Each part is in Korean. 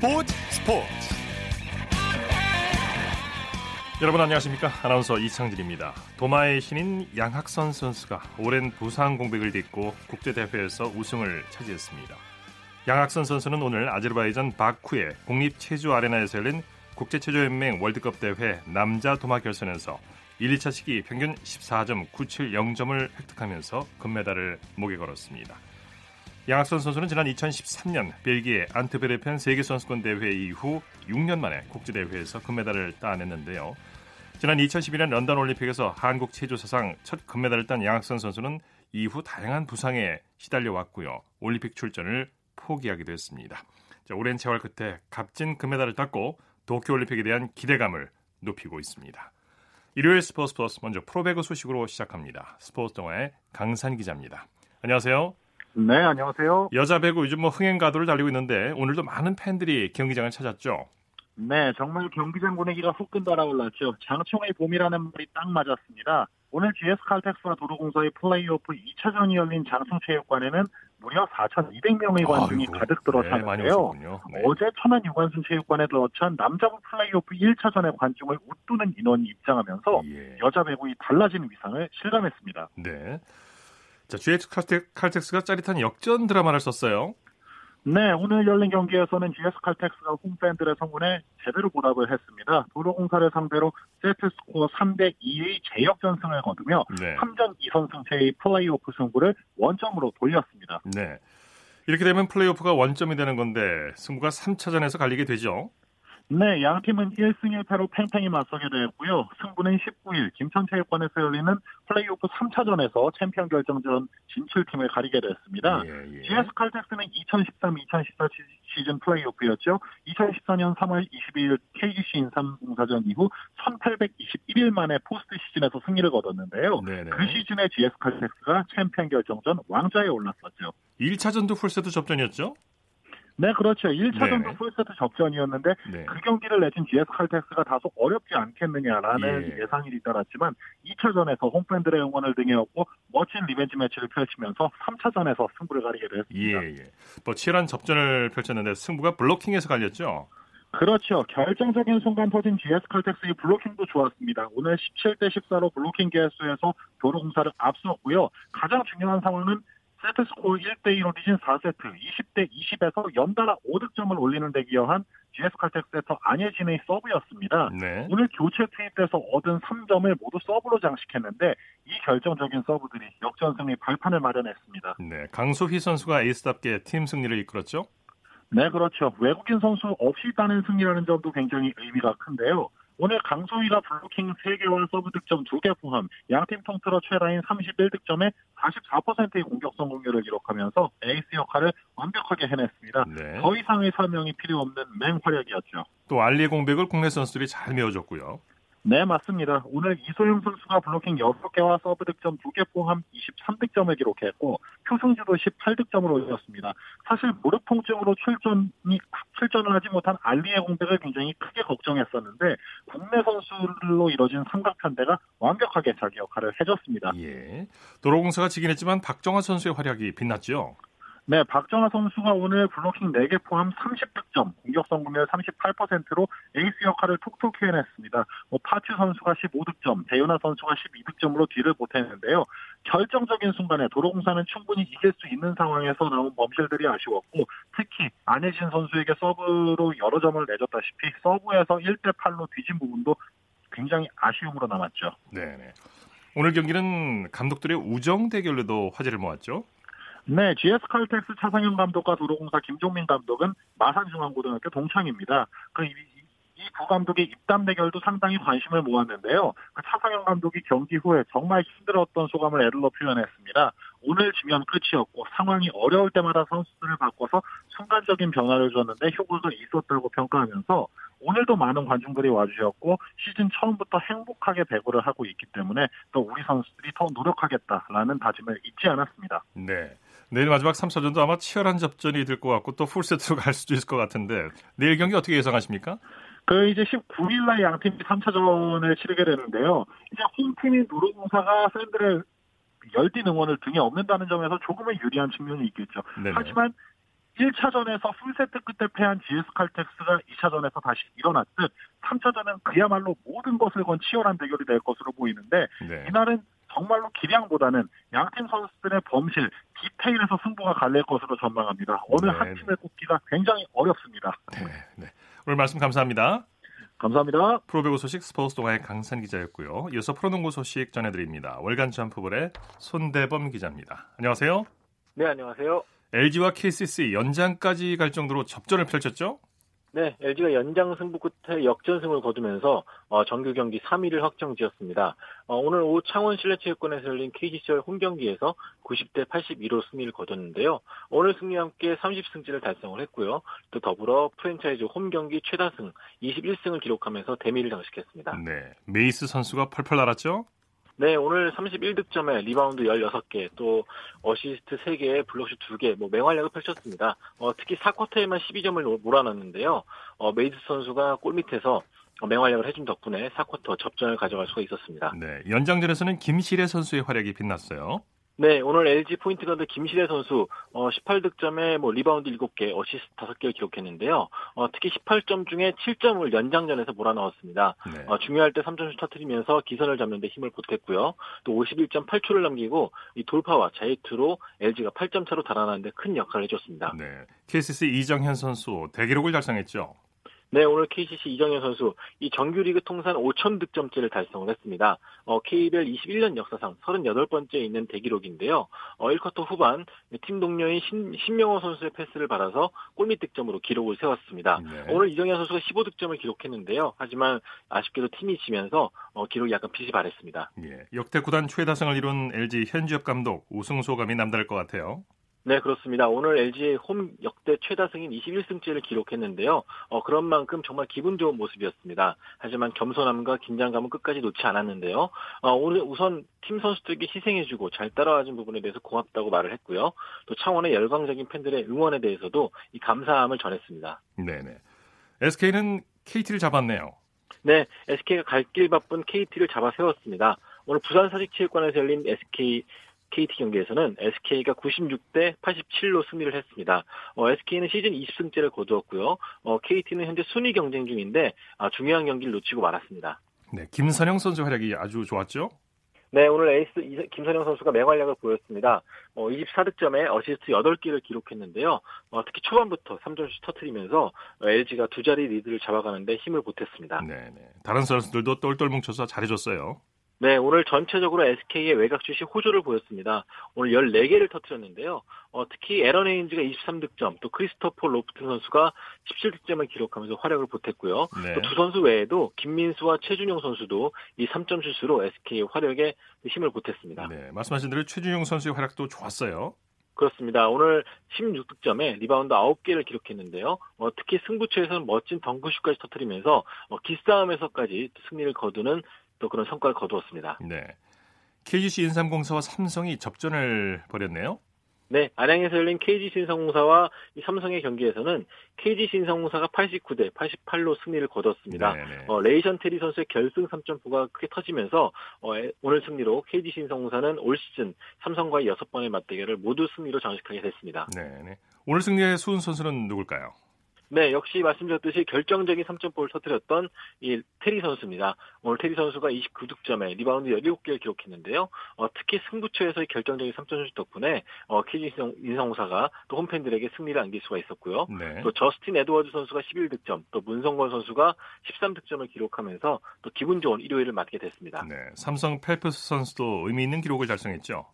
스포츠 스포츠. 여러분 안녕하십니까? 아나운서 이창진입니다. 도마의 신인 양학선 선수가 오랜 부상 공백을 딛고 국제대회에서 우승을 차지했습니다. 양학선 선수는 오늘 아제르바이잔 바쿠의 국립체조 아레나에서 열린 국제체조연맹 월드컵 대회 남자 도마 결선에서 1, 2차 시기 평균 14.970점을 획득하면서 금메달을 목에 걸었습니다. 양학선 선수는 지난 2013년 벨기에 안트베르펜 세계선수권 대회 이후 6년 만에 국제대회에서 금메달을 따냈는데요. 지난 2012년 런던 올림픽에서 한국 체조 사상 첫 금메달을 딴 양학선 선수는 이후 다양한 부상에 시달려 왔고요. 올림픽 출전을 포기하기도 했습니다. 자, 오랜 세월 끝에 값진 금메달을 땄고 도쿄 올림픽에 대한 기대감을 높이고 있습니다. 일요일 스포츠 플러스 먼저 프로배구 소식으로 시작합니다. 스포츠 동아의 강산 기자입니다. 안녕하세요. 네, 안녕하세요. 여자 배구 요즘 뭐 흥행 가도를 달리고 있는데 오늘도 많은 팬들이 경기장을 찾았죠. 네, 정말 경기장 분위기가 후끈 달아올랐죠. 장총의 봄이라는 말이 딱 맞았습니다. 오늘 GS 칼텍스와 도로공사의 플레이오프 2차전이 열린 장충체육관에는 무려 4,200명의 관중이 아이고, 가득 네, 들어찼는데요. 네. 어제 천안 유관순 체육관에 들어찬 남자부 플레이오프 1차전의 관중을 웃도는 인원이 입장하면서 예. 여자 배구의 달라진 위상을 실감했습니다. 네. 자, GH 칼텍, 칼텍스가 짜릿한 역전 드라마를 썼어요. 네, 오늘 열린 경기에서는 GS 칼텍스가 홈팬들의 성원에 제대로 보답을 했습니다. 도로공사를 상대로 세트스코어 3대 2의 제역전승을 거두며 네. 3전 2선 승체의 플레이오프 승부를 원점으로 돌렸습니다. 네. 이렇게 되면 플레이오프가 원점이 되는 건데 승부가 3차전에서 갈리게 되죠. 네, 양 팀은 1승 1패로 팽팽히 맞서게 되었고요. 승부는 19일 김천체육관에서 열리는 플레이오프 3차전에서 챔피언 결정전 진출팀을 가리게 됐습니다. 예, 예. GS 칼텍스는 2013-2014 시즌 플레이오프였죠. 2014년 3월 22일 KGC 인삼공사전 이후 1821일 만에 포스트 시즌에서 승리를 거뒀는데요. 네네. 그 시즌에 GS 칼텍스가 챔피언 결정전 왕좌에 올랐었죠. 1차전도 풀세트 접전이었죠? 네, 그렇죠. 1차전도 네네. 풀세트 접전이었는데 네. 그 경기를 내준 GS 칼텍스가 다소 어렵지 않겠느냐라는 예. 예상이 뒤따랐지만 2차전에서 홈팬들의 응원을 등에 업고 멋진 revenge match를 펼치면서 3차전에서 승부를 가리게 예, 됐습니다. 예. 뭐 치열한 접전을 펼쳤는데 승부가 블로킹에서 갈렸죠. 그렇죠. 결정적인 순간 터진 GS 칼텍스의 블로킹도 좋았습니다. 오늘 17대 14로 블로킹 개수에서 도로공사를 앞섰고요. 가장 중요한 상황은 세트 스코어 1대2로 뒤진 4세트 20대 20에서 연달아 5득점을 올리는 데 기여한 GS 칼텍스에서 안혜진의 서브였습니다. 네. 오늘 교체 투입돼서 얻은 3점을 모두 서브로 장식했는데 이 결정적인 서브들이 역전 승리 발판을 마련했습니다. 네. 강소휘 선수가 에이스답게 팀 승리를 이끌었죠. 네, 그렇죠. 외국인 선수 없이 따낸 승리라는 점도 굉장히 의미가 큰데요. 오늘 강소휘가 블로킹 3개와 서브 득점 2개 포함 양팀 통틀어 최다인 31득점에 44%의 공격 성공률을 기록하면서 에이스 역할을 완벽하게 해냈습니다. 네. 더 이상의 설명이 필요 없는 맹활약이었죠. 또 알리의 공백을 국내 선수들이 잘 메워줬고요. 네, 맞습니다. 오늘 이소영 선수가 블로킹 6개와 서브 득점 2개 포함 23득점을 기록했고 표승주도 18득점을 올렸습니다. 사실 무릎 통증으로 출전이 출전을 하지 못한 알리의 공백을 굉장히 크게 걱정했었는데 국내 선수들로 이뤄진 삼각편대가 완벽하게 자기 역할을 해줬습니다. 예. 도로공사가 지긴 했지만 박정아 선수의 활약이 빛났죠. 네, 박정아 선수가 오늘 블로킹 4개 포함 30득점, 공격 성공률 38%로 에이스 역할을 톡톡 해냈습니다. 뭐 파튜 선수가 15득점, 배유나 선수가 12득점으로 뒤를 보탰는데요. 결정적인 순간에 도로공사는 충분히 이길 수 있는 상황에서 나온 범실들이 아쉬웠고 특히 안혜진 선수에게 서브로 여러 점을 내줬다시피 서브에서 1대 8로 뒤진 부분도 굉장히 아쉬움으로 남았죠. 네네. 오늘 경기는 감독들의 우정 대결로도 화제를 모았죠. 네, GS 칼텍스 차상현 감독과 도로공사 김종민 감독은 마산중앙고등학교 동창입니다. 그 이두 감독의 입담 대결도 상당히 관심을 모았는데요. 그 차상현 감독이 경기 후에 정말 힘들었던 소감을 애들로 표현했습니다. 오늘 지면 끝이었고 상황이 어려울 때마다 선수들을 바꿔서 순간적인 변화를 줬는데 효과가 있었다고 평가하면서 오늘도 많은 관중들이 와주셨고 시즌 처음부터 행복하게 배구를 하고 있기 때문에 또 우리 선수들이 더 노력하겠다라는 다짐을 잊지 않았습니다. 네. 내일 마지막 3차전도 아마 치열한 접전이 될 것 같고 또 풀세트로 갈 수도 있을 것 같은데 내일 경기 어떻게 예상하십니까? 그 이제 19일 날 양팀이 3차전을 치르게 되는데요. 이제 홈팀인 노로공사가 팬들의 열띤 응원을 등에 업는다는 점에서 조금은 유리한 측면이 있겠죠. 네네. 하지만 1차전에서 풀세트 끝에 패한 GS 칼텍스가 2차전에서 다시 일어났듯 3차전은 그야말로 모든 것을 건 치열한 대결이 될 것으로 보이는데 네. 이날은 정말로 기량보다는 양팀 선수들의 범실, 디테일에서 승부가 갈릴 것으로 전망합니다. 어느 네. 한 팀의 꼽기가 굉장히 어렵습니다. 네, 네. 오늘 말씀 감사합니다. 감사합니다. 프로배구 소식 스포츠 동아의 강산 기자였고요. 이어서 프로농구 소식 전해드립니다. 월간 점프볼의 손대범 기자입니다. 안녕하세요. 네, 안녕하세요. LG와 KCC 연장까지 갈 정도로 접전을 펼쳤죠? 네, LG가 연장 승부 끝에 역전승을 거두면서 어, 정규 경기 3위를 확정지었습니다. 어, 오늘 오후 창원 실내체육관에서 열린 KGC와 홈경기에서 90대 82로 승리를 거뒀는데요. 오늘 승리와 함께 30승째를 달성을 했고요. 또 더불어 프랜차이즈 홈경기 최다승 21승을 기록하면서 대미를 장식했습니다. 네, 메이스 선수가 펄펄 날았죠? 네, 오늘 31득점에 리바운드 16개, 또 어시스트 3개, 블록슛 2개, 뭐 맹활약을 펼쳤습니다. 어, 특히 4쿼터에만 12점을 몰아넣는데요. 어, 메이스 선수가 골 밑에서 맹활약을 해준 덕분에 4쿼터 접전을 가져갈 수가 있었습니다. 네, 연장전에서는 김시래 선수의 활약이 빛났어요. 네, 오늘 LG 포인트 가드 김시래 선수 어, 18득점에 뭐 리바운드 7개, 어시스트 5개를 기록했는데요. 어, 특히 18점 중에 7점을 연장전에서 몰아넣었습니다. 네. 어, 중요할 때 3점슛 터트리면서 기선을 잡는 데 힘을 보탰고요. 또 51.8초를 남기고 이 돌파와 자유투로 LG가 8점 차로 달아나는 데 큰 역할을 해줬습니다. 네, KCC 이정현 선수 대기록을 달성했죠. 네, 오늘 KCC 이정현 선수 이 정규리그 통산 5천 득점째를 달성을 했습니다. 어, KBL 21년 역사상 38번째 있는 대기록인데요. 어, 1쿼터 후반 팀 동료인 신, 신명호 선수의 패스를 받아서 골밑 득점으로 기록을 세웠습니다. 네. 오늘 이정현 선수가 15득점을 기록했는데요. 하지만 아쉽게도 팀이 지면서 어, 기록이 약간 빛이 발했습니다. 예, 역대 구단 최다승을 이룬 LG 현주엽 감독 우승 소감이 남다를 것 같아요. 네, 그렇습니다. 오늘 LG의 홈 역대 최다승인 21승째를 기록했는데요. 어, 그런 만큼 정말 기분 좋은 모습이었습니다. 하지만 겸손함과 긴장감은 끝까지 놓지 않았는데요. 어, 오늘 우선 팀 선수들에게 희생해주고 잘 따라와준 부분에 대해서 고맙다고 말을 했고요. 또 창원의 열광적인 팬들의 응원에 대해서도 이 감사함을 전했습니다. 네네. SK는 KT를 잡았네요. 네, SK가 갈 길 바쁜 KT를 잡아 세웠습니다. 오늘 부산 사직체육관에서 열린 SK KT 경기에서는 SK가 96대 87로 승리를 했습니다. 어, SK는 시즌 20승째를 거두었고요. 어, KT는 현재 순위 경쟁 중인데 아, 중요한 경기를 놓치고 말았습니다. 네, 김선형 선수 활약이 아주 좋았죠? 네, 오늘 에이스 김선형 선수가 맹활약을 보였습니다. 어, 24득점에 어시스트 8개를 기록했는데요. 어, 특히 초반부터 3점슛 터트리면서 LG가 두 자리 리드를 잡아가는데 힘을 보탰습니다. 네, 네. 다른 선수들도 똘똘 뭉쳐서 잘해줬어요. 네, 오늘 전체적으로 SK의 외곽 슛이 호조를 보였습니다. 오늘 14개를 터뜨렸는데요. 어, 특히 애런 헤인즈가 23득점, 또 크리스토퍼 로프튼 선수가 17득점을 기록하면서 활약을 보탰고요. 네. 또 두 선수 외에도 김민수와 최준용 선수도 이 3점 슛으로 SK의 활약에 힘을 보탰습니다. 네, 말씀하신 대로 최준용 선수의 활약도 좋았어요. 그렇습니다. 오늘 16득점에 리바운드 9개를 기록했는데요. 어, 특히 승부처에서는 멋진 덩크슛까지 터뜨리면서 어, 기싸움에서까지 승리를 거두는 또 그런 성과를 거두었습니다. 네. KGC 인삼공사와 삼성이 접전을 벌였네요. 네, 안양에서 열린 KGC 인삼공사와 이 삼성의 경기에서는 KGC 인삼공사가 89대 88로 승리를 거뒀습니다. 네, 네. 어, 레이션 테리 선수의 결승 3점포가 크게 터지면서 어, 오늘 승리로 KGC 인삼공사는 올 시즌 삼성과의 6번의 맞대결을 모두 승리로 장식하게 됐습니다. 네, 네. 오늘 승리의 수훈 선수는 누굴까요? 네, 역시 말씀드렸듯이 결정적인 3점골을 터뜨렸던 이 테리 선수입니다. 오늘 테리 선수가 29득점에 리바운드 17개를 기록했는데요. 어, 특히 승부처에서의 결정적인 3점슛 덕분에 어, KGC 인삼공사가 또 홈팬들에게 승리를 안길 수가 있었고요. 네. 또 저스틴 에드워즈 선수가 11득점, 또 문성곤 선수가 13득점을 기록하면서 또 기분 좋은 일요일을 맞게 됐습니다. 네, 삼성 펠프스 선수도 의미 있는 기록을 달성했죠.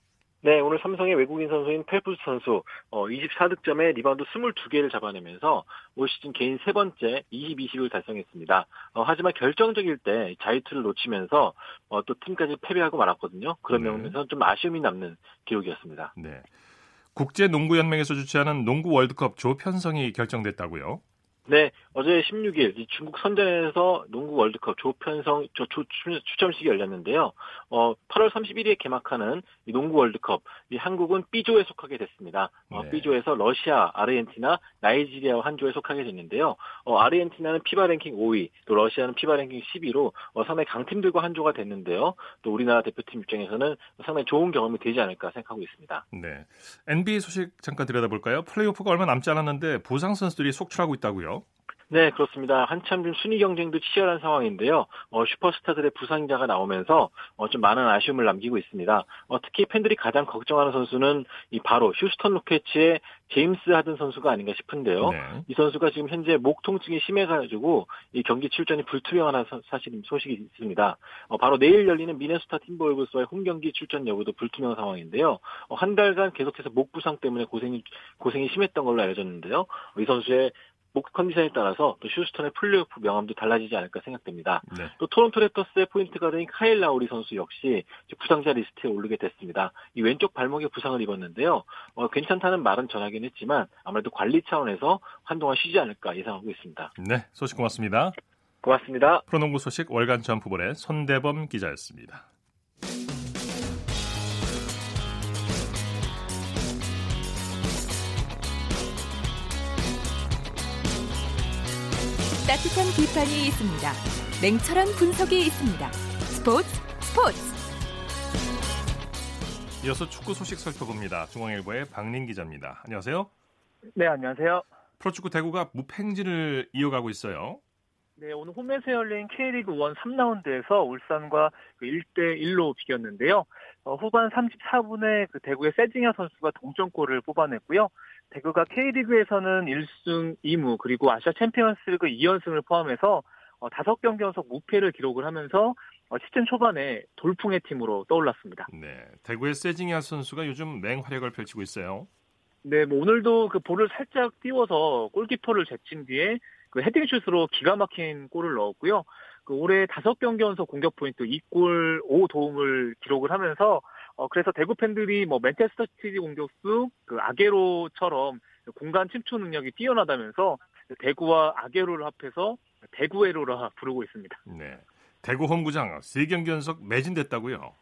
네, 오늘 삼성의 외국인 선수인 펠프스 선수 어, 24득점에 리바운드 22개를 잡아내면서 올 시즌 개인 세 번째 20, 20을 달성했습니다. 어, 하지만 결정적일 때 자유투를 놓치면서 어, 또 팀까지 패배하고 말았거든요. 그런 네. 면에서 좀 아쉬움이 남는 기록이었습니다. 네. 국제농구연맹에서 주최하는 농구 월드컵 조 편성이 결정됐다고요? 네, 어제 16일 중국 선전에서 농구 월드컵 조편성 조, 조, 추첨식이 열렸는데요. 어, 8월 31일에 개막하는 이 농구 월드컵, 이 한국은 B조에 속하게 됐습니다. 어, 네. B조에서 러시아, 아르헨티나, 나이지리아와 한 조에 속하게 됐는데요. 어, 아르헨티나는 피바 랭킹 5위, 또 러시아는 피바 랭킹 10위로 어, 상당히 강팀들과 한 조가 됐는데요. 또 우리나라 대표팀 입장에서는 상당히 좋은 경험이 되지 않을까 생각하고 있습니다. 네, NBA 소식 잠깐 들여다볼까요? 플레이오프가 얼마 남지 않았는데 부상 선수들이 속출하고 있다고요? 네, 그렇습니다. 한참 좀 순위 경쟁도 치열한 상황인데요. 어, 슈퍼스타들의 부상자가 나오면서 어, 좀 많은 아쉬움을 남기고 있습니다. 어, 특히 팬들이 가장 걱정하는 선수는 이 바로 휴스턴 로켓츠의 제임스 하든 선수가 아닌가 싶은데요. 네. 이 선수가 지금 현재 목 통증이 심해가지고 이 경기 출전이 불투명한 사실 소식이 있습니다. 어, 바로 내일 열리는 미네소타 팀버울브스와의 홈 경기 출전 여부도 불투명 상황인데요. 어, 한 달간 계속해서 목 부상 때문에 고생이 고생이 심했던 걸로 알려졌는데요. 어, 이 선수의 목 컨디션에 따라서 또 휴스턴의 플레이오프 명암도 달라지지 않을까 생각됩니다. 네. 또 토론토 랩터스의 포인트 가드인 카일 라우리 선수 역시 부상자 리스트에 오르게 됐습니다. 이 왼쪽 발목에 부상을 입었는데요. 어, 괜찮다는 말은 전하긴 했지만 아무래도 관리 차원에서 한동안 쉬지 않을까 예상하고 있습니다. 네, 소식 고맙습니다. 고맙습니다. 프로농구 소식 월간 점프볼의 손대범 기자였습니다. 따뜻한 비판이 있습니다. 냉철한 분석이 있습니다. 스포츠 스포츠. 이어서 축구 소식 살펴봅니다. 중앙일보의 박린 기자입니다. 안녕하세요. 네, 안녕하세요. 프로축구 대구가 무팽진을 이어가고 있어요. 네, 오늘 홈에서 열린 K리그 1 3라운드에서 울산과 1대 1로 비겼는데요. 어, 후반 34분에 그 대구의 세징야 선수가 동점골을 뽑아냈고요. 대구가 K리그에서는 1승 2무 그리고 아시아 챔피언스리그 2연승을 포함해서 어, 5경기 연속 무패를 기록을 하면서 어, 시즌 초반에 돌풍의 팀으로 떠올랐습니다. 네, 대구의 세징야 선수가 요즘 맹활약을 펼치고 있어요. 네, 뭐 오늘도 그 볼을 살짝 띄워서 골키퍼를 제친 뒤에 그 헤딩슛으로 기가 막힌 골을 넣었고요. 그 올해 5경기 연속 공격 포인트 2골 5도움을 기록을 하면서 어, 그래서 대구 팬들이 뭐 맨체스터 시티 공격수 그 아게로처럼 공간 침투 능력이 뛰어나다면서 대구와 아게로를 합해서 대구에로라 부르고 있습니다. 네. 대구 홈구장 3경기 연속 매진됐다고요?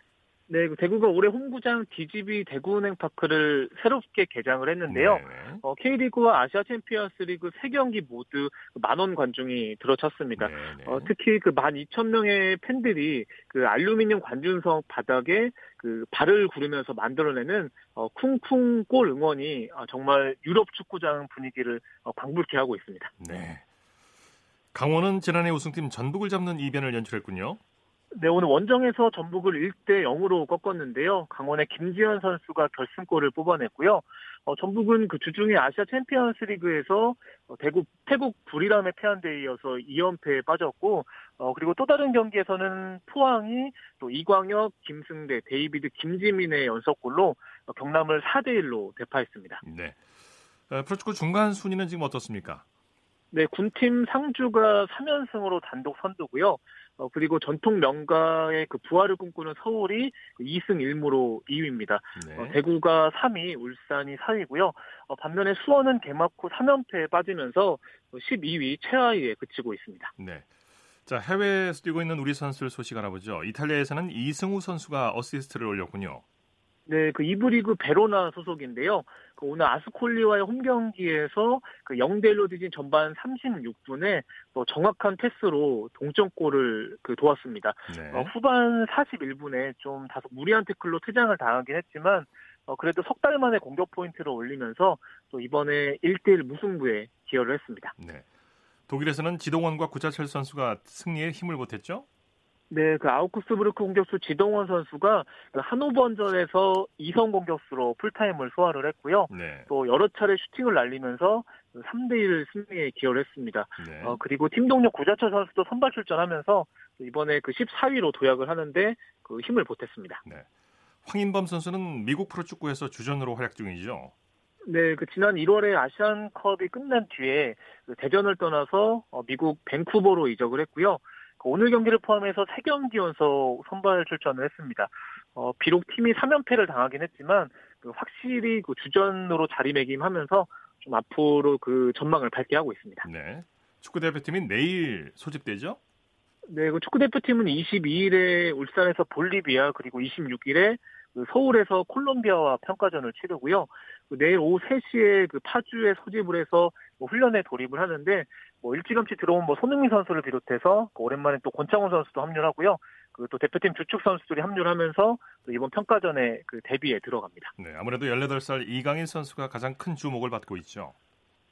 네, 그 대구가 올해 홈구장 DGB 대구은행파크를 새롭게 개장을 했는데요. 어, K리그와 아시아 챔피언스리그 3경기 모두 만원 관중이 들어찼습니다. 어, 특히 그 12,000명의 팬들이 그 알루미늄 관중석 바닥에 그 발을 구르면서 만들어내는 어, 쿵쿵 골 응원이 어, 정말 유럽 축구장 분위기를 어, 광불케 하고 있습니다. 네. 강원은 지난해 우승팀 전북을 잡는 이변을 연출했군요. 네, 오늘 원정에서 전북을 1대 0으로 꺾었는데요. 강원의 김지현 선수가 결승골을 뽑아냈고요. 어, 전북은 그 주중에 아시아 챔피언스 리그에서 어, 대구, 태국 부리람에 패한 데 이어서 2연패에 빠졌고, 어, 그리고 또 다른 경기에서는 포항이 또 이광혁, 김승대, 데이비드, 김지민의 연속골로 어, 경남을 4대1로 대파했습니다. 네. 어, 프로축구 중간 순위는 지금 어떻습니까? 네, 군팀 상주가 3연승으로 단독 선두고요. 어, 그리고 전통 명가의 그 부활을 꿈꾸는 서울이 2승 1무로 2위입니다. 네. 어, 대구가 3위, 울산이 4위고요. 어, 반면에 수원은 개막 후 3연패에 빠지면서 12위 최하위에 그치고 있습니다. 네. 자, 해외에서 뛰고 있는 우리 선수들 소식 알아보죠. 이탈리아에서는 이승우 선수가 어시스트를 올렸군요. 네, 그 이브리그 베로나 소속인데요. 그 오늘 아스콜리와의 홈 경기에서 그 0대1로 뒤진 전반 36분에 또 정확한 패스로 동점골을 그 도왔습니다. 네. 어, 후반 41분에 좀 다소 무리한 태클로 퇴장을 당하긴 했지만 어, 그래도 석 달 만에 공격 포인트를 올리면서 또 이번에 1대1 무승부에 기여를 했습니다. 네. 독일에서는 지동원과 구자철 선수가 승리에 힘을 보탰죠? 네, 그 아우크스부르크 공격수 지동원 선수가 그 한오번전에서 이성 공격수로 풀타임을 소화를 했고요. 네. 또 여러 차례 슈팅을 날리면서 3대1 승리에 기여를 했습니다. 네. 어, 그리고 팀 동료 구자철 선수도 선발 출전하면서 이번에 그 14위로 도약을 하는데 그 힘을 보탰습니다. 네. 황인범 선수는 미국 프로축구에서 주전으로 활약 중이죠. 네, 그 지난 1월에 아시안컵이 끝난 뒤에 그 대전을 떠나서 어, 미국 밴쿠버로 이적을 했고요. 오늘 경기를 포함해서 3경기 연속 선발 출전을 했습니다. 어, 비록 팀이 3연패를 당하긴 했지만 그 확실히 그 주전으로 자리매김하면서 좀 앞으로 그 전망을 밝게 하고 있습니다. 네. 축구 대표팀이 내일 소집되죠? 네, 그 축구 대표팀은 22일에 울산에서 볼리비아 그리고 26일에 그 서울에서 콜롬비아와 평가전을 치르고요. 그 내일 오후 3시에 그 파주에 소집을 해서 뭐 훈련에 돌입을 하는데 뭐 일찌감치 들어온 뭐 손흥민 선수를 비롯해서 그 오랜만에 또 권창훈 선수도 합류하고요. 그 또 대표팀 주축 선수들이 합류하면서 이번 평가전에 그 대비에 들어갑니다. 네, 아무래도 18살 이강인 선수가 가장 큰 주목을 받고 있죠.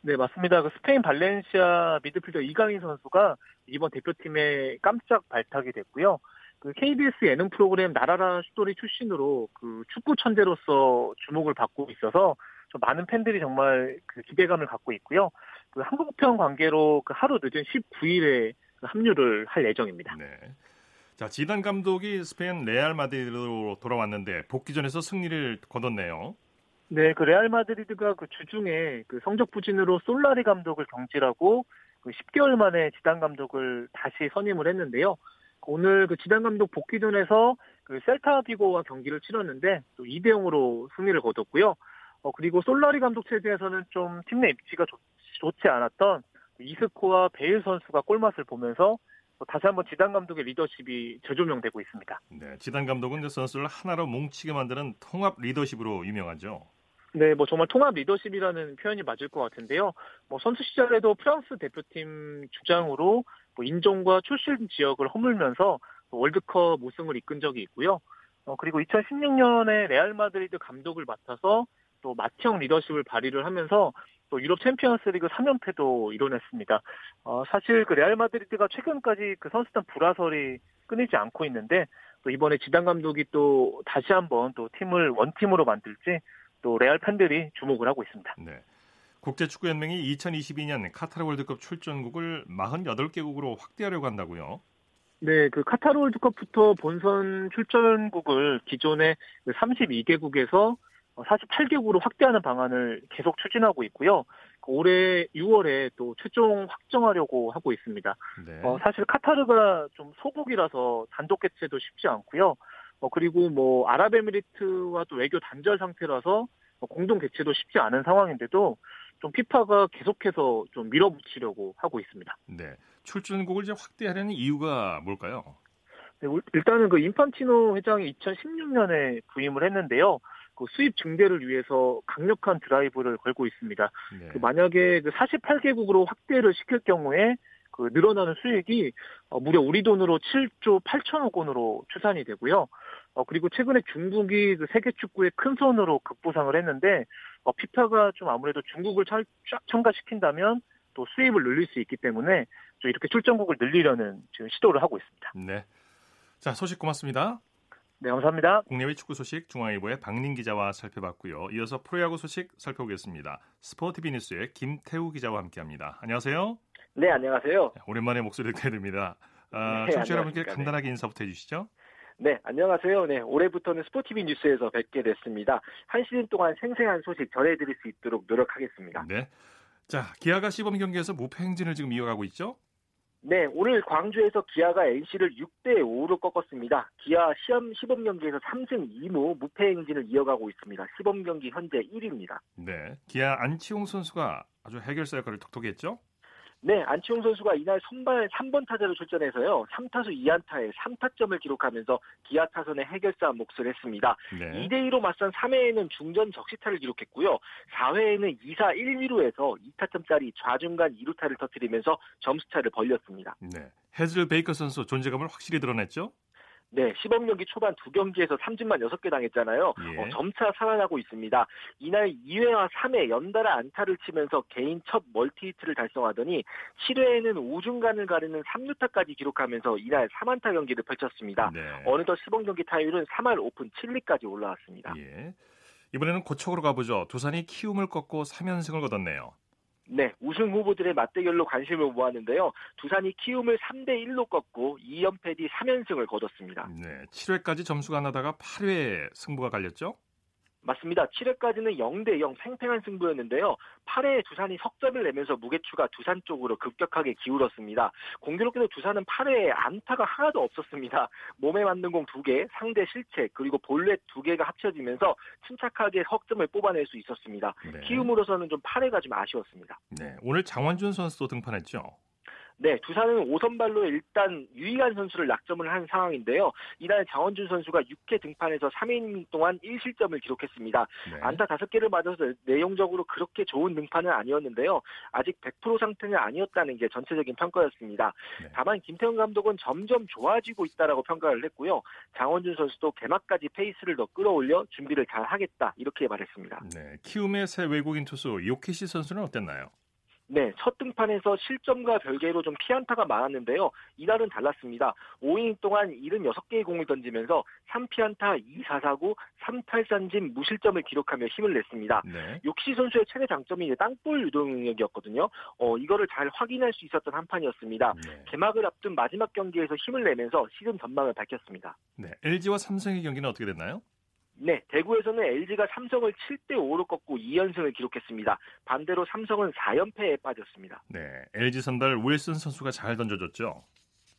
네, 맞습니다. 그 스페인 발렌시아 미드필더 이강인 선수가 이번 대표팀에 깜짝 발탁이 됐고요. 그 KBS 예능 프로그램 날아라 슛돌이 출신으로 그 축구 천재로서 주목을 받고 있어서 좀 많은 팬들이 정말 그 기대감을 갖고 있고요. 그 한국편 관계로 그 하루 늦은 19일에 그 합류를 할 예정입니다. 네. 자, 지단 감독이 스페인 레알 마드리드로 돌아왔는데 복귀전에서 승리를 거뒀네요. 네, 그 레알 마드리드가 그 주중에 그 성적 부진으로 솔라리 감독을 경질하고 그 10개월 만에 지단 감독을 다시 선임을 했는데요. 오늘 그 지단 감독 복귀전에서 그 셀타 비고와 경기를 치렀는데 또 2대 0으로 승리를 거뒀고요. 어, 그리고 솔라리 감독 체제에서는 좀 팀 내 입지가 좋, 좋지 않았던 이스코와 베일 선수가 골맛을 보면서 다시 한번 지단 감독의 리더십이 재조명되고 있습니다. 네, 지단 감독은 선수를 하나로 뭉치게 만드는 통합 리더십으로 유명하죠. 네, 뭐 정말 통합 리더십이라는 표현이 맞을 것 같은데요. 뭐 선수 시절에도 프랑스 대표팀 주장으로 뭐 인종과 출신 지역을 허물면서 월드컵 우승을 이끈 적이 있고요. 어, 그리고 2016년에 레알 마드리드 감독을 맡아서 또 맏형 리더십을 발휘를 하면서 또 유럽 챔피언스리그 3연패도 이뤄냈습니다. 어, 사실 그 레알 마드리드가 최근까지 그 선수단 불화설이 끊이지 않고 있는데 또 이번에 지단 감독이 또 다시 한번 또 팀을 원팀으로 만들지 또 레알 팬들이 주목을 하고 있습니다. 네. 국제축구연맹이 2022년 카타르 월드컵 출전국을 48개국으로 확대하려고 한다고요? 네, 그 카타르 월드컵부터 본선 출전국을 기존의 32개국에서 48개국으로 확대하는 방안을 계속 추진하고 있고요. 그 올해 6월에 또 최종 확정하려고 하고 있습니다. 네. 어, 사실 카타르가 좀 소국이라서 단독 개최도 쉽지 않고요. 어, 그리고 뭐 아랍에미리트와 또 외교 단절 상태라서 공동 개최도 쉽지 않은 상황인데도 좀 피파가 계속해서 좀 밀어붙이려고 하고 있습니다. 네. 출전국을 이제 확대하려는 이유가 뭘까요? 네, 일단은 그 인판티노 회장이 2016년에 부임을 했는데요. 그 수입 증대를 위해서 강력한 드라이브를 걸고 있습니다. 네. 그 만약에 그 48개국으로 확대를 시킬 경우에 그 늘어나는 수익이 어, 무려 우리 돈으로 7조 8천억 원으로 추산이 되고요. 어, 그리고 최근에 중국이 그 세계 축구의 큰 손으로 급부상을 했는데 어, 피파가 좀 아무래도 중국을 차, 첨가시킨다면 또 수입을 늘릴 수 있기 때문에 좀 이렇게 출전국을 늘리려는 지금 시도를 하고 있습니다. 네. 자 소식 고맙습니다. 네, 감사합니다. 국내외 축구 소식 중앙일보의 박민 기자와 살펴봤고요. 이어서 프로야구 소식 살펴보겠습니다. 스포티비 뉴스의 김태우 기자와 함께합니다. 안녕하세요. 네, 안녕하세요. 오랜만에 목소리 듣게 됩니다. 아, 네, 청취자 여러분께 간단하게 인사부터 해주시죠. 네, 안녕하세요. 네, 올해부터는 스포티비 뉴스에서 뵙게 됐습니다. 한 시즌 동안 생생한 소식 전해드릴 수 있도록 노력하겠습니다. 네. 자, 기아가 시범 경기에서 무패 행진을 지금 이어가고 있죠? 네, 오늘 광주에서 기아가 NC를 6대 5로 꺾었습니다. 기아 시험 시범 경기에서 3승 2무 무패 행진을 이어가고 있습니다. 시범 경기 현재 1위입니다. 네, 기아 안치홍 선수가 아주 해결사 역할을 톡톡히 했죠? 네, 안치홍 선수가 이날 선발 3번 타자로 출전해서요. 3타수 2안타에 3타점을 기록하면서 기아 타선의 해결사 몫을 했습니다. 네. 2대 2로 맞선 3회에는 중전 적시타를 기록했고요. 4회에는 2사 1위로에서 2타점짜리 좌중간 2루타를 터뜨리면서 점수차를 벌렸습니다. 네. 헤즐 베이커 선수 존재감을 확실히 드러냈죠? 네, 시범 경기 초반 두 경기에서 3진만 6개 당했잖아요. 예. 어, 점차 살아나고 있습니다. 이날 2회와 3회 연달아 안타를 치면서 개인 첫 멀티히트를 달성하더니 7회에는 우중간을 가르는 3루타까지 기록하면서 이날 3안타 경기를 펼쳤습니다. 네. 어느덧 시범 경기 타율은 3할 5푼 7리까지 올라왔습니다. 예. 이번에는 고척으로 가보죠. 두산이 키움을 꺾고 3연승을 거뒀네요. 네, 우승 후보들의 맞대결로 관심을 모았는데요. 두산이 키움을 3대 1로 꺾고 2연패 뒤 3연승을 거뒀습니다. 네, 7회까지 점수가 나다가 8회 승부가 갈렸죠? 맞습니다. 7회까지는 0대 0 팽팽한 승부였는데요. 8회에 두산이 석점을 내면서 무게추가 두산 쪽으로 급격하게 기울었습니다. 공교롭게도 두산은 8회에 안타가 하나도 없었습니다. 몸에 맞는 공 2개, 상대 실책, 그리고 볼넷 2개가 합쳐지면서 침착하게 석점을 뽑아낼 수 있었습니다. 네. 키움으로서는 좀 8회가 좀 아쉬웠습니다. 네, 오늘 장원준 선수도 등판했죠? 네, 두산은 5선발로 일단 유이한 선수를 낙점을 한 상황인데요. 이날 장원준 선수가 6회 등판에서 3이닝 동안 1실점을 기록했습니다. 네. 안타 5개를 맞아서 내용적으로 그렇게 좋은 등판은 아니었는데요. 아직 100% 상태는 아니었다는 게 전체적인 평가였습니다. 네. 다만 김태형 감독은 점점 좋아지고 있다라고 평가를 했고요. 장원준 선수도 개막까지 페이스를 더 끌어올려 준비를 잘 하겠다 이렇게 말했습니다. 네, 키움의 새 외국인 투수 요키시 선수는 어땠나요? 네, 첫 등판에서 실점과 별개로 좀 피안타가 많았는데요. 이날은 달랐습니다. 5이닝 동안 76개의 공을 던지면서 3피안타, 2사사구, 3탈삼진 무실점을 기록하며 힘을 냈습니다. 네. 욕시 선수의 최대 장점이 땅볼 유도 능력이었거든요. 어, 이거를 잘 확인할 수 있었던 한 판이었습니다. 네. 개막을 앞둔 마지막 경기에서 힘을 내면서 시즌 전망을 밝혔습니다. 네, LG와 삼성의 경기는 어떻게 됐나요? 네, 대구에서는 LG가 삼성을 7대 5로 꺾고 2연승을 기록했습니다. 반대로 삼성은 4연패에 빠졌습니다. 네, LG 선발 윌슨 선수가 잘 던져줬죠.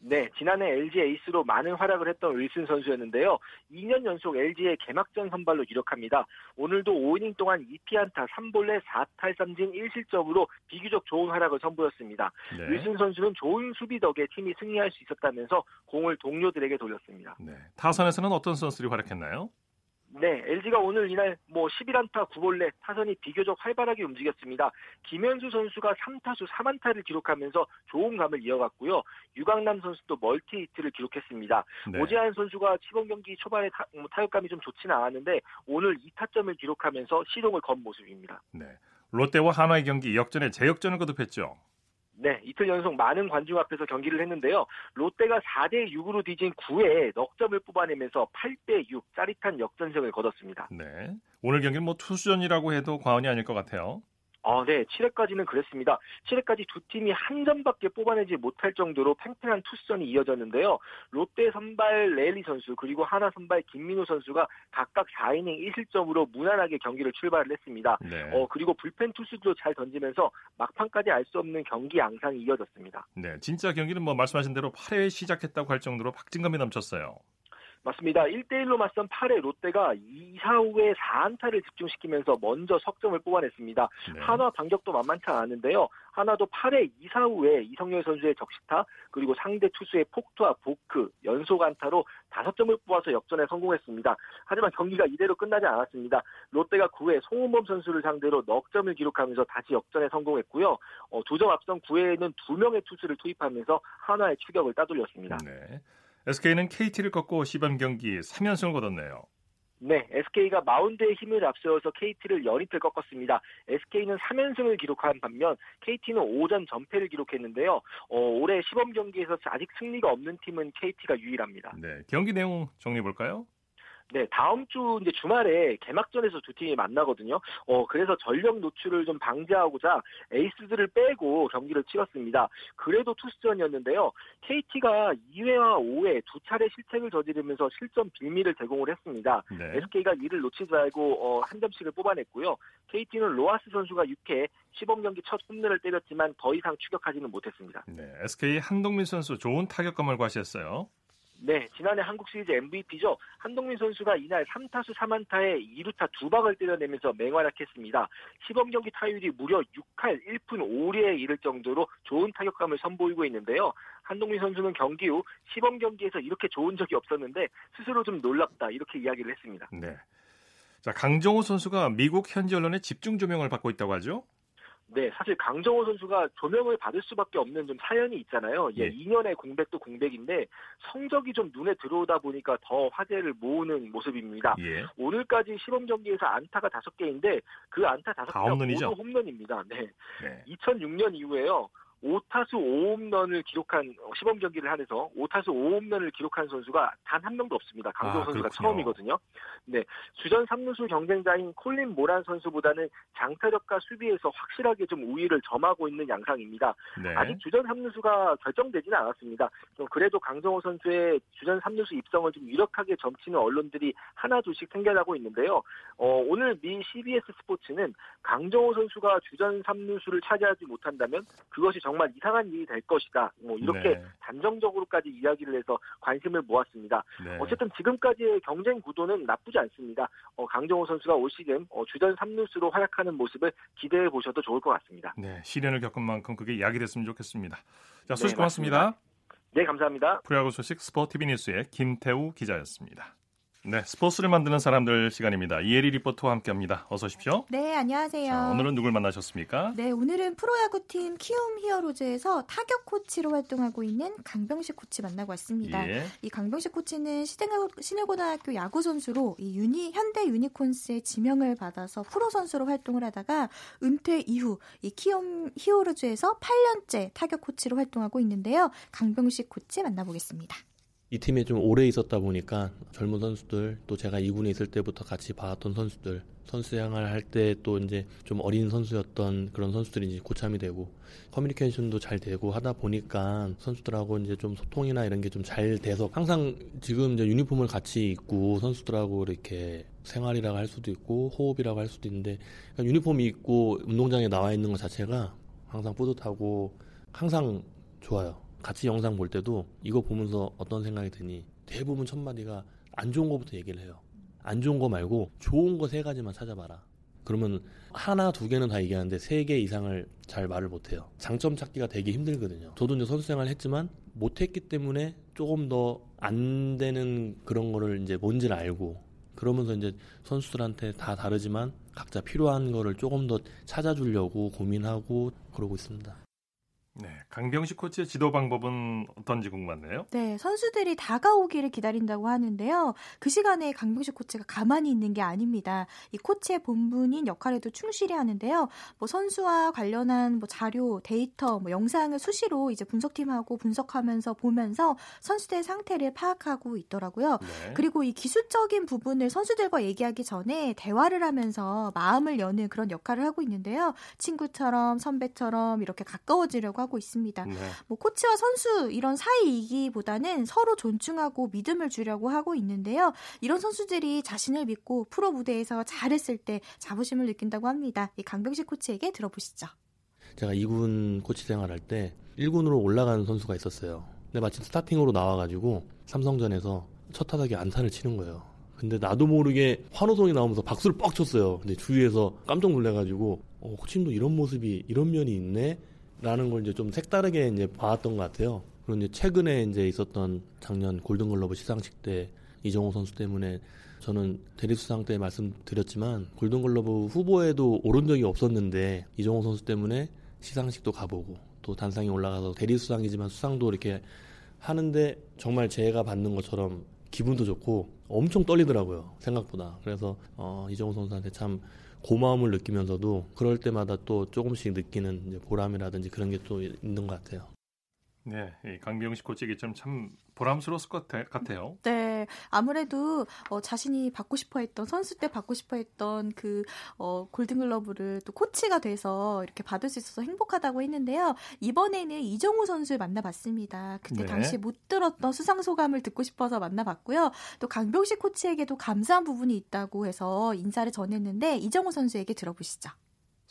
네, 지난해 LG 에이스로 많은 활약을 했던 윌슨 선수였는데요. 2년 연속 LG의 개막전 선발로 기록합니다. 오늘도 5이닝 동안 2피안타 3볼넷 4탈3진 1실점으로 비교적 좋은 활약을 선보였습니다. 네. 윌슨 선수는 좋은 수비 덕에 팀이 승리할 수 있었다면서 공을 동료들에게 돌렸습니다. 네, 타선에서는 어떤 선수들이 활약했나요? 네, LG가 오늘 이날 뭐 11안타 9볼넷 타선이 비교적 활발하게 움직였습니다. 김현수 선수가 3타수 3안타를 기록하면서 좋은 감을 이어갔고요. 유강남 선수도 멀티 히트를 기록했습니다. 네. 오지환 선수가 시범 경기 초반에 타, 뭐 타격감이 좀 좋지는 않았는데 오늘 2타점을 기록하면서 시동을 건 모습입니다. 네. 롯데와 한화의 경기 역전에 재역전을 거듭했죠. 네, 이틀 연속 많은 관중 앞에서 경기를 했는데요. 롯데가 4대 6으로 뒤진 9회에 넉 점을 뽑아내면서 8대 6 짜릿한 역전승을 거뒀습니다. 네. 오늘 경기는 뭐 투수전이라고 해도 과언이 아닐 것 같아요. 아, 네. 7회까지는 그랬습니다. 7회까지 두 팀이 한 점밖에 뽑아내지 못할 정도로 팽팽한 투수전이 이어졌는데요. 롯데 선발 레일리 선수 그리고 한화 선발 김민우 선수가 각각 4이닝 1실점으로 무난하게 경기를 출발을 했습니다. 네. 어, 그리고 불펜 투수도 잘 던지면서 막판까지 알 수 없는 경기 양상이 이어졌습니다. 네. 진짜 경기는 뭐 말씀하신 대로 8회 시작했다고 할 정도로 박진감이 넘쳤어요. 맞습니다. 1대1로 맞선 8회 롯데가 2, 4후에 4안타를 집중시키면서 먼저 석점을 뽑아냈습니다. 네. 한화 반격도 만만치 않았는데요. 하나도 8회 2, 4후에 이성열 선수의 적시타 그리고 상대 투수의 폭투와 보크 연속 안타로 5점을 뽑아서 역전에 성공했습니다. 하지만 경기가 이대로 끝나지 않았습니다. 롯데가 9회 송은범 선수를 상대로 넉 점을 기록하면서 다시 역전에 성공했고요. 어, 두점 앞선 9회에는 2명의 투수를 투입하면서 하나의 추격을 따돌렸습니다. 네. SK는 KT를 꺾고 시범 경기 3연승을 거뒀네요. 네, SK가 마운드의 힘을 앞세워서 KT를 연이틀 꺾었습니다. SK는 3연승을 기록한 반면 KT는 5전 전패를 기록했는데요. 어, 올해 시범 경기에서 아직 승리가 없는 팀은 KT가 유일합니다. 네, 경기 내용 정리해 볼까요? 네, 다음 주 이제 주말에 개막전에서 두 팀이 만나거든요. 어, 그래서 전력 노출을 좀 방지하고자 에이스들을 빼고 경기를 치렀습니다. 그래도 투수전이었는데요. KT가 2회와 5회 두 차례 실책을 저지르면서 실점 빌미를 제공을 했습니다. 네. SK가 이를 놓치지 말고 어, 한 점씩을 뽑아냈고요. KT는 로하스 선수가 6회 시범 경기 첫 홈런을 때렸지만 더 이상 추격하지는 못했습니다. 네, SK 한동민 선수 좋은 타격감을 과시했어요. 네, 지난해 한국 시리즈 MVP죠. 한동민 선수가 이날 3타수 3안타에 2루타 두 방을 때려내면서 맹활약했습니다. 시범 경기 타율이 무려 6할 1푼 5리에 이를 정도로 좋은 타격감을 선보이고 있는데요. 한동민 선수는 경기 후 시범 경기에서 이렇게 좋은 적이 없었는데 스스로 좀 놀랍다 이렇게 이야기를 했습니다. 네. 자, 강정호 선수가 미국 현지 언론의 집중 조명을 받고 있다고 하죠? 네, 사실 강정호 선수가 조명을 받을 수밖에 없는 좀 사연이 있잖아요. 예, 2년의 공백도 공백인데 성적이 좀 눈에 들어오다 보니까 더 화제를 모으는 모습입니다. 예. 오늘까지 시범 경기에서 안타가 5개인데 그 안타 5개가 모두 홈런입니다. 네. 네. 2006년 이후에요. 5타수 5홈런을 기록한 시범 경기를 하면서 5타수 5홈런을 기록한 선수가 단 한 명도 없습니다. 강정 아, 선수가 그렇군요. 처음이거든요. 네, 주전 3루수 경쟁자인 콜린 모란 선수보다는 장타력과 수비에서 확실하게 좀 우위를 점하고 있는 양상입니다. 네. 아직 주전 3루수가 결정되지는 않았습니다. 좀 그래도 강정호 선수의 주전 3루수 입성을 좀 유력하게 점치는 언론들이 하나둘씩 생겨나고 있는데요. 어, 오늘 미 CBS 스포츠는 강정호 선수가 주전 3루수를 차지하지 못한다면 그것이 정 정말 이상한 일이 될 것이다. 뭐 이렇게 네. 단정적으로까지 이야기를 해서 관심을 모았습니다. 네. 어쨌든 지금까지의 경쟁 구도는 나쁘지 않습니다. 어, 강정호 선수가 올 시즌 어, 주전 3루수로 활약하는 모습을 기대해 보셔도 좋을 것 같습니다. 네, 시련을 겪은 만큼 그게 이야기 됐으면 좋겠습니다. 자, 소식 네, 고맙습니다. 맞습니다. 네, 감사합니다. 프로야구 소식 스포티비 뉴스의 김태우 기자였습니다. 네, 스포츠를 만드는 사람들 시간입니다. 이혜리 리포터와 함께합니다. 어서 오십시오. 네, 안녕하세요. 자, 오늘은 누굴 만나셨습니까? 네, 오늘은 프로야구팀 키움 히어로즈에서 타격 코치로 활동하고 있는 강병식 코치 만나고 왔습니다. 예. 이 강병식 코치는 신일고등학교 야구 선수로 이 유니 현대 유니콘스의 지명을 받아서 프로 선수로 활동을 하다가 은퇴 이후 이 키움 히어로즈에서 8년째 타격 코치로 활동하고 있는데요. 강병식 코치 만나보겠습니다. 이 팀에 좀 오래 있었다 보니까 젊은 선수들 또 제가 2군에 있을 때부터 같이 봐왔던 선수들 선수 생활 할때 또 이제 좀 어린 선수였던 그런 선수들이 이제 고참이 되고 커뮤니케이션도 잘 되고 하다 보니까 선수들하고 이제 좀 소통이나 이런 게 좀 잘 돼서 항상 지금 이제 유니폼을 같이 입고 선수들하고 이렇게 생활이라고 할 수도 있고 호흡이라고 할 수도 있는데 그러니까 유니폼이 입고 운동장에 나와 있는 것 자체가 항상 뿌듯하고 항상 좋아요. 같이 영상 볼 때도 이거 보면서 어떤 생각이 드니 대부분 첫 마디가 안 좋은 거부터 얘기를 해요. 안 좋은 거 말고 좋은 거 세 가지만 찾아봐라. 그러면 하나 두 개는 다 얘기하는데 세 개 이상을 잘 말을 못해요. 장점 찾기가 되게 힘들거든요. 저도 이제 선수 생활 했지만 못했기 때문에 조금 더 안 되는 그런 거를 이제 뭔지를 알고 그러면서 이제 선수들한테 다 다르지만 각자 필요한 거를 조금 더 찾아주려고 고민하고 그러고 있습니다. 네, 강병식 코치의 지도 방법은 어떤지 궁금하네요. 네, 선수들이 다가오기를 기다린다고 하는데요. 그 시간에 강병식 코치가 가만히 있는 게 아닙니다. 이 코치의 본분인 역할에도 충실히 하는데요. 뭐 선수와 관련한 뭐 자료, 데이터, 뭐 영상을 수시로 이제 분석팀하고 분석하면서 보면서 선수들의 상태를 파악하고 있더라고요. 네. 그리고 이 기술적인 부분을 선수들과 얘기하기 전에 대화를 하면서 마음을 여는 그런 역할을 하고 있는데요. 친구처럼 선배처럼 이렇게 가까워지려고 하고 있습니다. 네. 뭐 코치와 선수 이런 사이이기보다는 서로 존중하고 믿음을 주려고 하고 있는데요. 이런 선수들이 자신을 믿고 프로 무대에서 잘했을 때 자부심을 느낀다고 합니다. 이 강병식 코치에게 들어보시죠. 제가 2군 코치 생활할 때 1군으로 올라가는 선수가 있었어요. 근데 마침 스타팅으로 나와가지고 삼성전에서 첫 타석에 안타를 치는 거예요. 근데 나도 모르게 환호성이 나오면서 박수를 뻑 쳤어요. 근데 주위에서 깜짝 놀래가지고 어, 코치님도 이런 모습이 이런 면이 있네. 라는 걸 이제 좀 색다르게 이제 봐왔던 것 같아요. 그리고 이제 최근에 이제 있었던 작년 골든글러브 시상식 때 이정호 선수 때문에 저는 대리수상 때 말씀드렸지만 골든글러브 후보에도 오른 적이 없었는데 이정호 선수 때문에 시상식도 가보고 또 단상에 올라가서 대리수상이지만 수상도 이렇게 하는데 정말 제가 받는 것처럼 기분도 좋고 엄청 떨리더라고요 생각보다 그래서 어, 이정호 선수한테 참 고마움을 느끼면서도 그럴 때마다 또 조금씩 느끼는 보람이라든지 그런 게 또 있는 것 같아요. 네, 강병식 코치 얘기처럼 참 보람스러웠을 것 같아, 요 네, 아무래도 어, 자신이 받고 싶어했던 선수 때 받고 싶어했던 그 어, 골든글러브를 또 코치가 돼서 이렇게 받을 수 있어서 행복하다고 했는데요. 이번에는 이정우 선수를 만나봤습니다. 그때 네. 당시 못 들었던 수상 소감을 듣고 싶어서 만나봤고요. 또 강병식 코치에게도 감사한 부분이 있다고 해서 인사를 전했는데 이정우 선수에게 들어보시죠.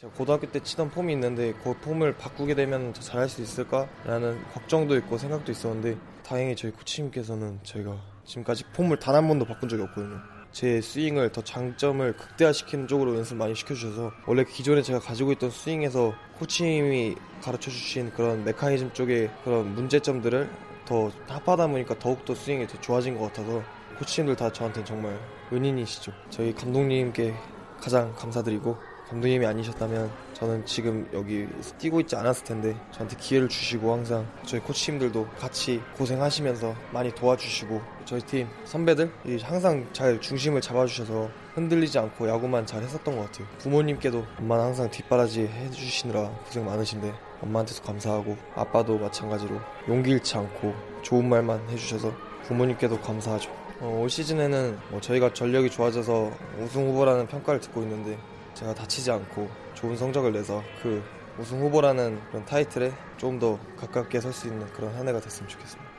제가 고등학교 때 치던 폼이 있는데 그 폼을 바꾸게 되면 잘할 수 있을까라는 걱정도 있고 생각도 있었는데 다행히 저희 코치님께서는 저희가 지금까지 폼을 단 한 번도 바꾼 적이 없거든요. 제 스윙을 더 장점을 극대화시키는 쪽으로 연습 많이 시켜주셔서 원래 기존에 제가 가지고 있던 스윙에서 코치님이 가르쳐 주신 그런 메커니즘 쪽의 그런 문제점들을 더 합하다 보니까 더욱더 스윙이 더 좋아진 것 같아서 코치님들 다 저한테는 정말 은인이시죠. 저희 감독님께 가장 감사드리고 감독님이 아니셨다면 저는 지금 여기 뛰고 있지 않았을 텐데 저한테 기회를 주시고 항상 저희 코치님들도 같이 고생하시면서 많이 도와주시고 저희 팀 선배들 항상 잘 중심을 잡아주셔서 흔들리지 않고 야구만 잘 했었던 것 같아요. 부모님께도 엄마는 항상 뒷바라지 해주시느라 고생 많으신데 엄마한테도 감사하고 아빠도 마찬가지로 용기 잃지 않고 좋은 말만 해주셔서 부모님께도 감사하죠. 어, 올 시즌에는 뭐 저희가 전력이 좋아져서 우승 후보라는 평가를 듣고 있는데 제가 다치지 않고 좋은 성적을 내서 그 우승 후보라는 그런 타이틀에 조금 더 가깝게 설 수 있는 그런 한 해가 됐으면 좋겠습니다.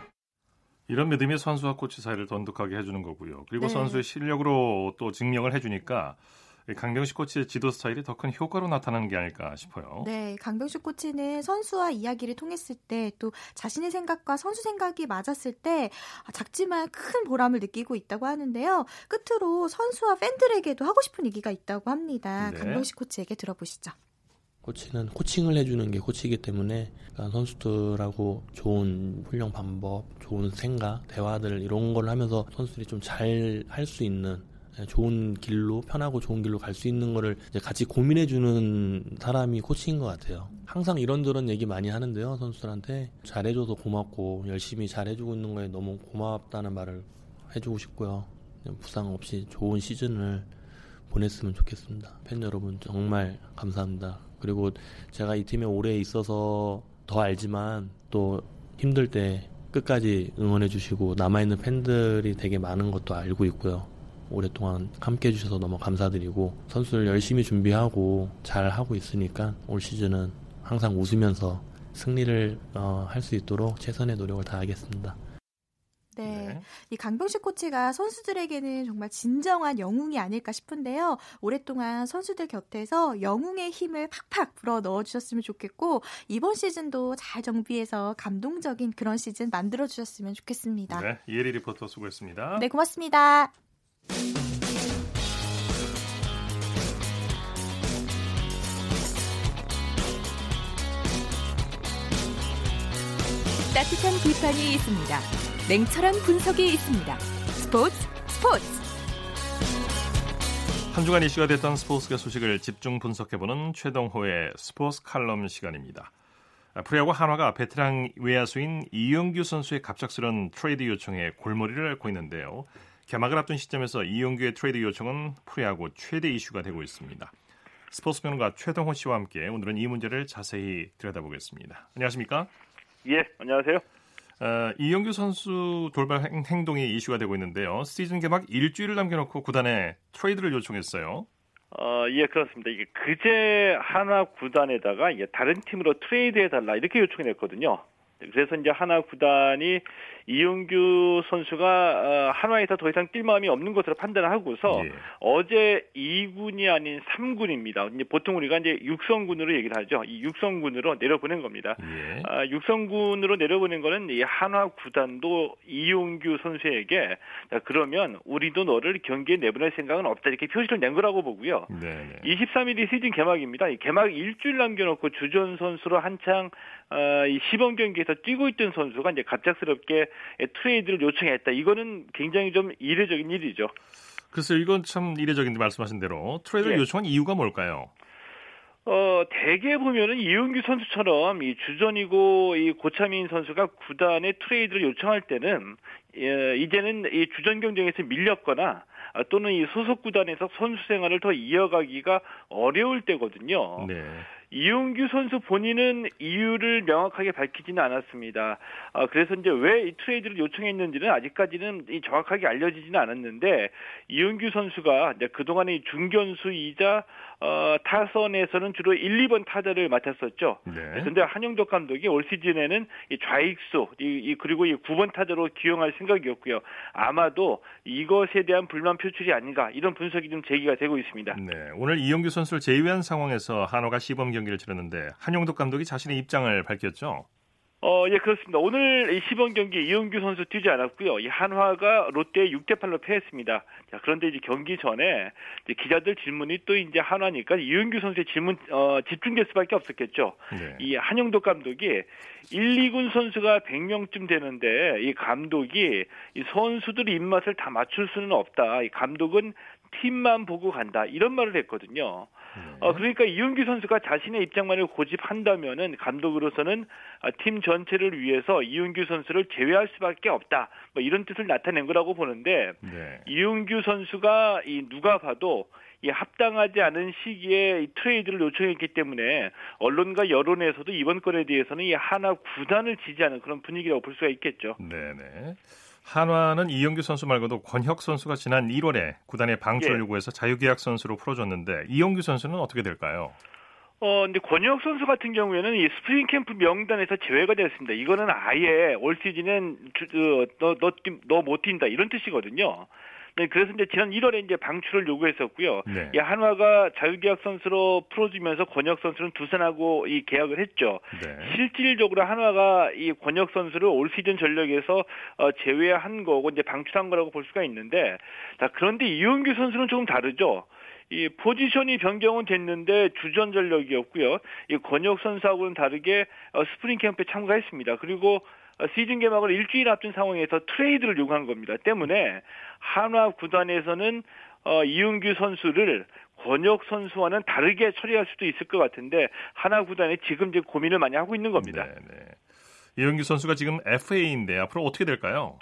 이런 믿음이 선수와 코치 사이를 돈독하게 해주는 거고요. 그리고 네. 선수의 실력으로 또 증명을 해주니까 강병식 코치의 지도 스타일이 더 큰 효과로 나타나는 게 아닐까 싶어요. 네, 강병식 코치는 선수와 이야기를 통했을 때 또 자신의 생각과 선수 생각이 맞았을 때 작지만 큰 보람을 느끼고 있다고 하는데요. 끝으로 선수와 팬들에게도 하고 싶은 얘기가 있다고 합니다. 네. 강병식 코치에게 들어보시죠. 코치는 코칭을 해주는 게 코치이기 때문에 그러니까 선수들하고 좋은 훈련 방법, 좋은 생각, 대화들 이런 걸 하면서 선수들이 좀 잘 할 수 있는 예, 좋은 길로 편하고 좋은 길로 갈 수 있는 거를 같이 고민해 주는 사람이 코치인 것 같아요. 항상 이런저런 얘기 많이 하는데요, 선수들한테 잘해줘서 고맙고 열심히 잘해주고 있는 거에 너무 고맙다는 말을 해주고 싶고요. 부상 없이 좋은 시즌을 보냈으면 좋겠습니다. 팬 여러분 정말 감사합니다. 그리고 제가 이 팀에 오래 있어서 더 알지만 또 힘들 때 끝까지 응원해 주시고 남아있는 팬들이 되게 많은 것도 알고 있고요. 오랫동안 함께 해주셔서 너무 감사드리고 선수를 열심히 준비하고 잘 하고 있으니까 올 시즌은 항상 웃으면서 승리를 어, 할 수 있도록 최선의 노력을 다하겠습니다. 네. 네. 이 강병식 코치가 선수들에게는 정말 진정한 영웅이 아닐까 싶은데요. 오랫동안 선수들 곁에서 영웅의 힘을 팍팍 불어 넣어 주셨으면 좋겠고 이번 시즌도 잘 정비해서 감동적인 그런 시즌 만들어 주셨으면 좋겠습니다. 네. 이혜리 리포터 수고했습니다. 네, 고맙습니다. 따뜻한 비판이 있습니다. 냉철한 분석이 있습니다. 스포츠 스포츠 한 주간 이슈가 됐던 스포츠계 소식을 집중 분석해보는 최동호의 스포츠 칼럼 시간입니다. 프로야구 한화가 베테랑 외야수인 이용규 선수의 갑작스런 트레이드 요청에 골머리를 앓고 있는데요. 개막을 앞둔 시점에서 이용규의 트레이드 요청은 프로야구 최대 이슈가 되고 있습니다. 스포츠 평론가 최동호 씨와 함께 오늘은 이 문제를 자세히 들여다보겠습니다. 안녕하십니까? 예, 안녕하세요. 어, 이용규 선수 돌발 행동이 이슈가 되고 있는데요. 시즌 개막 일주일을 남겨놓고 구단에 트레이드를 요청했어요. 어, 예, 그렇습니다. 이게 그제 하나 구단에다가 다른 팀으로 트레이드해달라 이렇게 요청을 했거든요. 그래서 이제 하나 구단이 이용규 선수가 어, 한화에서 더 이상 뛸 마음이 없는 것으로 판단하고서 예. 어제 2군이 아닌 3군입니다. 이제 보통 우리가 이제 육성군으로 얘기를 하죠. 이 육성군으로 내려보낸 겁니다. 예. 아, 육성군으로 내려보낸 거는 이 한화 구단도 이용규 선수에게 자, 그러면 우리도 너를 경기에 내보낼 생각은 없다 이렇게 표시를 낸 거라고 보고요. 네. 23일이 시즌 개막입니다. 이 개막 일주일 남겨놓고 주전 선수로 한창 어, 이 시범 경기에서 뛰고 있던 선수가 이제 갑작스럽게 트레이드를 요청했다. 이거는 굉장히 좀 이례적인 일이죠. 글쎄요, 이건 참 이례적인데 말씀하신 대로 트레이드를 예. 요청한 이유가 뭘까요? 어, 대개 보면은 이용규 선수처럼 이 주전이고 이 고참인 선수가 구단에 트레이드를 요청할 때는 예, 이제는 이 주전 경쟁에서 밀렸거나 또는 이 소속 구단에서 선수 생활을 더 이어가기가 어려울 때거든요. 네. 이용규 선수 본인은 이유를 명확하게 밝히지는 않았습니다. 어, 그래서 이제 왜 이 트레이드를 요청했는지는 아직까지는 정확하게 알려지지는 않았는데 이용규 선수가 이제 그동안의 중견수이자 어, 타선에서는 주로 1, 2번 타자를 맡았었죠. 네. 그런데 한영덕 감독이 올 시즌에는 이 좌익수 이, 이 그리고 이 9번 타자로 기용할 생각이었고요. 아마도 이것에 대한 불만 표출이 아닌가 이런 분석이 좀 제기가 되고 있습니다. 네, 오늘 이영규 선수를 제외한 상황에서 한화가 시범 경 기를 치렀는데 한영덕 감독이 자신의 입장을 밝혔죠. 어, 예, 그렇습니다. 오늘 이 시범 경기 이용규 선수 뛰지 않았고요. 이 한화가 롯데에 6대 8로 패했습니다. 자, 그런데 이제 경기 전에 이제 기자들 질문이 또 이제 한화니까 이용규 선수의 질문 어, 집중될 수밖에 없었겠죠. 네. 이 한영덕 감독이 1, 2군 선수가 100명쯤 되는데 이 감독이 이 선수들 입맛을 다 맞출 수는 없다. 이 감독은 팀만 보고 간다. 이런 말을 했거든요. 어, 그러니까 이윤규 선수가 자신의 입장만을 고집한다면은 감독으로서는 아, 팀 전체를 위해서 이윤규 선수를 제외할 수밖에 없다. 뭐 이런 뜻을 나타낸 거라고 보는데 네. 이윤규 선수가 이 누가 봐도 이 합당하지 않은 시기에 이 트레이드를 요청했기 때문에 언론과 여론에서도 이번 건에 대해서는 이 한화 구단을 지지하는 그런 분위기라고 볼 수가 있겠죠. 네네. 한화는 이용규 선수 말고도 권혁 선수가 지난 1월에 구단의 방출 예. 요구해서 자유계약 선수로 풀어줬는데 이용규 선수는 어떻게 될까요? 어, 근데 권혁 선수 같은 경우에는 이 스프링 캠프 명단에서 제외가 되었습니다. 이거는 아예 올 시즌엔 주, 어, 너, 너, 너못 뛴다 이런 뜻이거든요. 네, 그래서 이제 지난 1월에 이제 방출을 요구했었고요. 네. 이 한화가 자유계약 선수로 풀어주면서 권혁 선수는 두산하고 이 계약을 했죠. 네. 실질적으로 한화가 이 권혁 선수를 올 시즌 전력에서 어, 제외한 거고 이제 방출한 거라고 볼 수가 있는데, 자 그런데 이용규 선수는 조금 다르죠. 이 포지션이 변경은 됐는데 주전 전력이었고요. 이 권혁 선수하고는 다르게 어, 스프링 캠프에 참가했습니다. 그리고 어, 시즌 개막을 일주일 앞둔 상황에서 트레이드를 요구한 겁니다. 때문에 한화 구단에서는 어, 이용규 선수를 권혁 선수와는 다르게 처리할 수도 있을 것 같은데 한화 구단이 지금 이제 고민을 많이 하고 있는 겁니다. 네, 네. 이용규 선수가 지금 FA인데 앞으로 어떻게 될까요?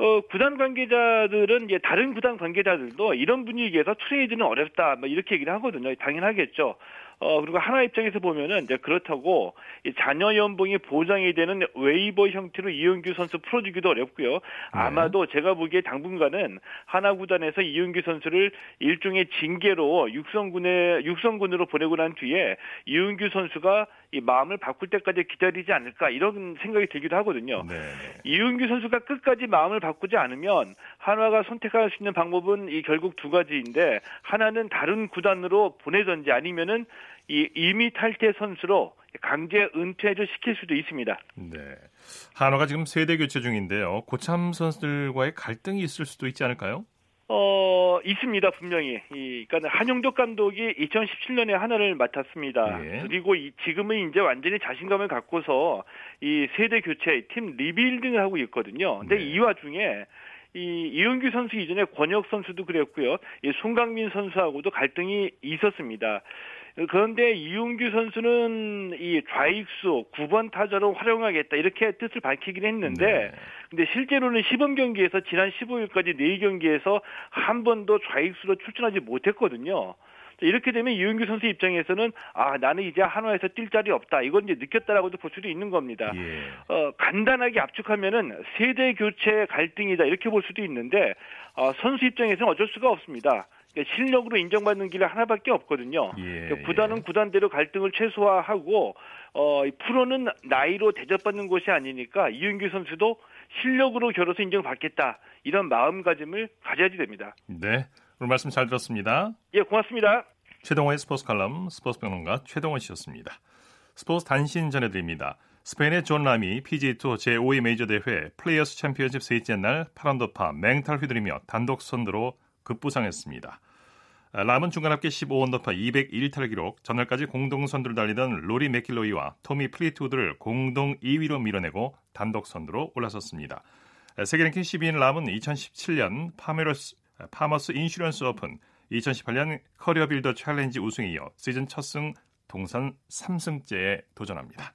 어, 구단 관계자들은 이제 다른 구단 관계자들도 이런 분위기에서 트레이드는 어렵다, 뭐 이렇게 얘기를 하거든요. 당연하겠죠. 어, 그리고 한화 입장에서 보면은 이제 그렇다고 이 잔여 연봉이 보장이 되는 웨이버 형태로 이용규 선수 풀어주기도 어렵고요. 네. 아마도 제가 보기에 당분간은 한화 구단에서 이용규 선수를 일종의 징계로 육성군에 육성군으로 보내고 난 뒤에 이은규 선수가 이 마음을 바꿀 때까지 기다리지 않을까 이런 생각이 들기도 하거든요. 네. 이은규 선수가 끝까지 마음을 바꾸지 않으면 한화가 선택할 수 있는 방법은 이 결국 두 가지인데 하나는 다른 구단으로 보내든지 아니면은 이 이미 탈퇴 선수로 강제 은퇴를 시킬 수도 있습니다. 네. 한화가 지금 세대 교체 중인데요. 고참 선수들과의 갈등이 있을 수도 있지 않을까요? 어, 있습니다, 분명히. 이, 그러니까 한용덕 감독이 2017년에 하나를 맡았습니다. 예. 그리고 이, 지금은 이제 완전히 자신감을 갖고서 이 세대 교체, 팀 리빌딩을 하고 있거든요. 근데 네. 이 와중에 이 이은규 선수 이전에 권혁 선수도 그랬고요. 이 송강민 선수하고도 갈등이 있었습니다. 그런데 이용규 선수는 이 좌익수 9번 타자로 활용하겠다 이렇게 뜻을 밝히긴 했는데 네. 근데 실제로는 시범 경기에서 지난 15일까지 4경기에서 한 번도 좌익수로 출전하지 못했거든요. 이렇게 되면 이용규 선수 입장에서는 아 나는 이제 한화에서 뛸 자리 없다 이건 이제 느꼈다라고도 볼 수도 있는 겁니다. 예. 어, 간단하게 압축하면은 세대 교체 갈등이다 이렇게 볼 수도 있는데 어, 선수 입장에서는 어쩔 수가 없습니다. 그러니까 실력으로 인정받는 길이 하나밖에 없거든요. 예, 그러니까 구단은 예. 구단대로 갈등을 최소화하고 어, 프로는 나이로 대접받는 곳이 아니니까 이윤규 선수도 실력으로 겨뤄서 인정받겠다 이런 마음가짐을 가져야지 됩니다. 네, 오늘 말씀 잘 들었습니다. 예, 고맙습니다. 최동호의 스포츠 칼럼 스포츠 평론가 최동원 씨였습니다. 스포츠 단신 전해드립니다. 스페인의 존 람이 PGA 투어 제5의 메이저 대회 플레이어스 챔피언십 셋째 날 8언더파 맹타를 휘두르며 단독 선두로 급부상했습니다. 람은 중간 합계 15언더파 201타를 기록, 전날까지 공동 선두를 달리던 로리 맥킬로이와 토미 플리트우드를 공동 2위로 밀어내고 단독 선두로 올라섰습니다. 세계 랭킹 12위인 람은 2017년 파메러스, 파머스 인슈런스 오픈, 2018년 커리어 빌더 챌린지 우승에 이어 시즌 첫 승 동산 3승째에 도전합니다.